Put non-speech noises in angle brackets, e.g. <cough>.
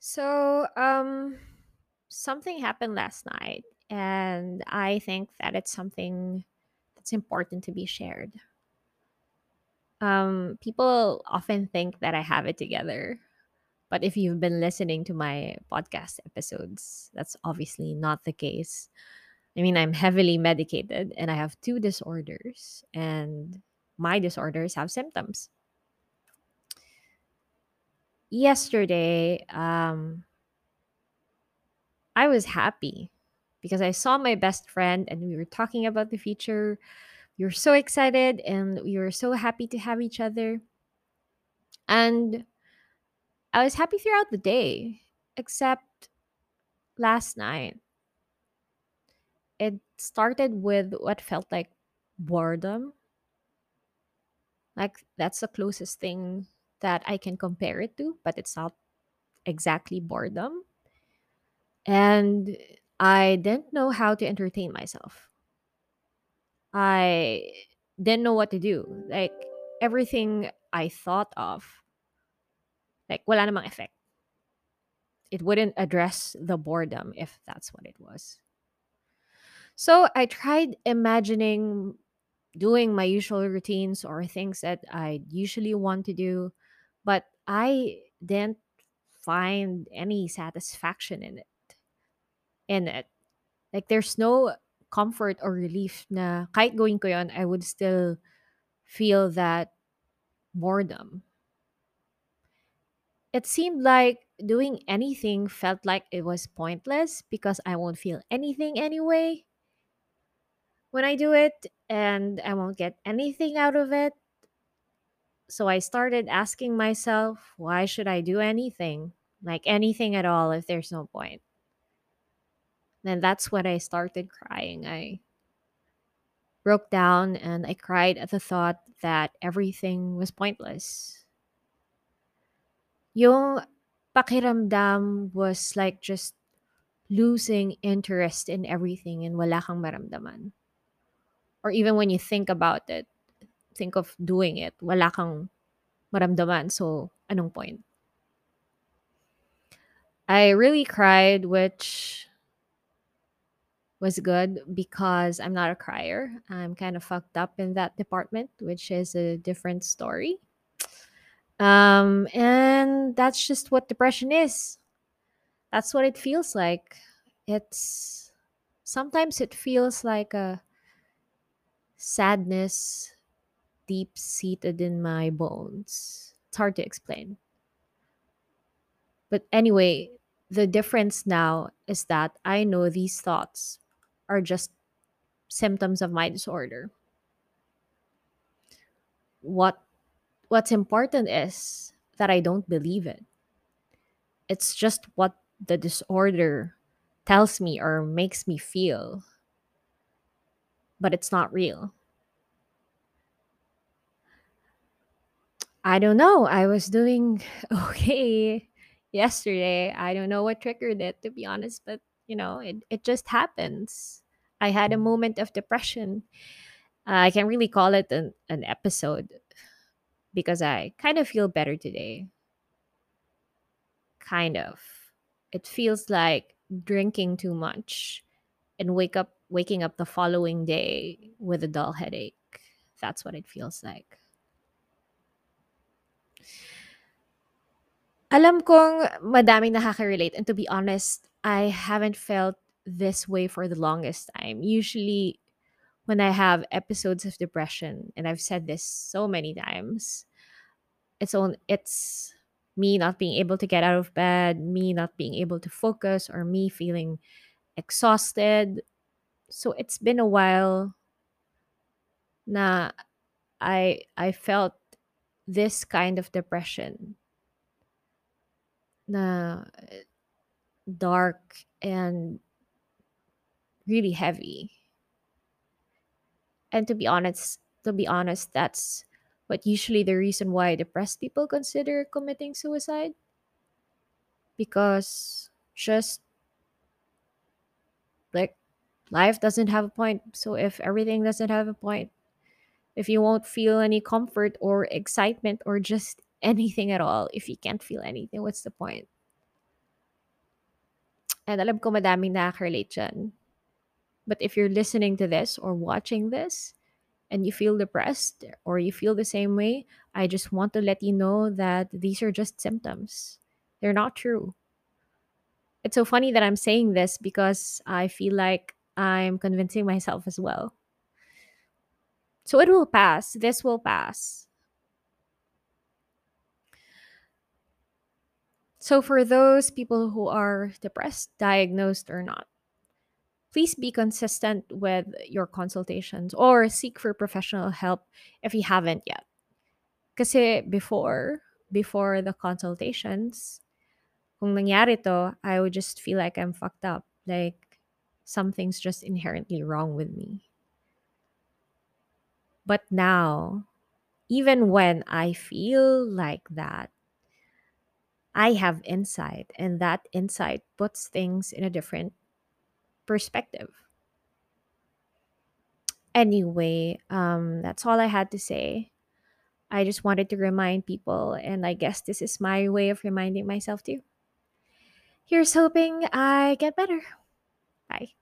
So, um, something happened last night, and I think that it's something that's important to be shared. Um, people often think that I have it together, but if you've been listening to my podcast episodes, that's obviously not the case. I mean, I'm heavily medicated and I have two disorders, and my disorders have symptoms. Yesterday, um, I was happy because I saw my best friend and we were talking about the future. We were so excited and we were so happy to have each other. And I was happy throughout the day, except last night. It started with what felt like boredom. Like that's the closest thing that I can compare it to, but it's not exactly boredom. And I didn't know how to entertain myself. I didn't know what to do. Like everything I thought of, like wala namang effect. It wouldn't address the boredom if that's what it was. So I tried imagining doing my usual routines or things that I usually want to do, but I didn't find any satisfaction in it. In it. Uh, like there's no comfort or relief na kahit going ko yun, I would still feel that boredom. It seemed like doing anything felt like it was pointless because I won't feel anything anyway when I do it and I won't get anything out of it. So I started asking myself, why should I do anything? Like anything at all if there's no point. Then that's when I started crying. I broke down and I cried at the thought that everything was pointless. Yung pakiramdam was like just losing interest in everything and wala kang maramdaman. Or even when you think about it, think of doing it, wala kang maramdaman. So, anong point? I really cried, which was good because I'm not a crier. I'm kind of fucked up in that department, which is a different story. Um, and that's just what depression is. That's what it feels like. It's sometimes it feels like a sadness deep seated in my bones. It's hard to explain. But anyway, the difference now is that I know these thoughts are just symptoms of my disorder. What what's important is that I don't believe it. It's just what the disorder tells me or makes me feel, but it's not real. I don't know. I was doing <laughs> okay yesterday. I don't know what triggered it, to be honest, but you know, it, it just happens. I had a moment of depression. Uh, I can really call it an, an episode because I kind of feel better today. Kind of. It feels like drinking too much and wake up waking up the following day with a dull headache. That's what it feels like. Alam kong madaming nakaka-relate and to be honest, I haven't felt this way for the longest time. Usually when I have episodes of depression, and I've said this so many times, it's on it's me not being able to get out of bed, me not being able to focus, or me feeling exhausted. So it's been a while na I I felt this kind of depression na dark and really heavy. And to be honest, to be honest, that's what usually the reason why depressed people consider committing suicide because just like life doesn't have a point. So if everything doesn't have a point, if you won't feel any comfort or excitement or just <laughs> anything at all, if you can't feel anything, what's the point? And alam ko madaming nakaka-relate dyan. But if you're listening to this or watching this and you feel depressed or you feel the same way, I just want to let you know that these are just symptoms. They're not true. It's so funny that I'm saying this because I feel like I'm convincing myself as well. So it will pass. This will pass. So, for those people who are depressed, diagnosed or not, please be consistent with your consultations or seek for professional help if you haven't yet. Because before, before the consultations, kung nangyari to, I would just feel like I'm fucked up. Like something's just inherently wrong with me. But now, even when I feel like that, I have insight, and that insight puts things in a different perspective. Anyway, um, that's all I had to say. I just wanted to remind people, and I guess this is my way of reminding myself too. Here's hoping I get better. Bye.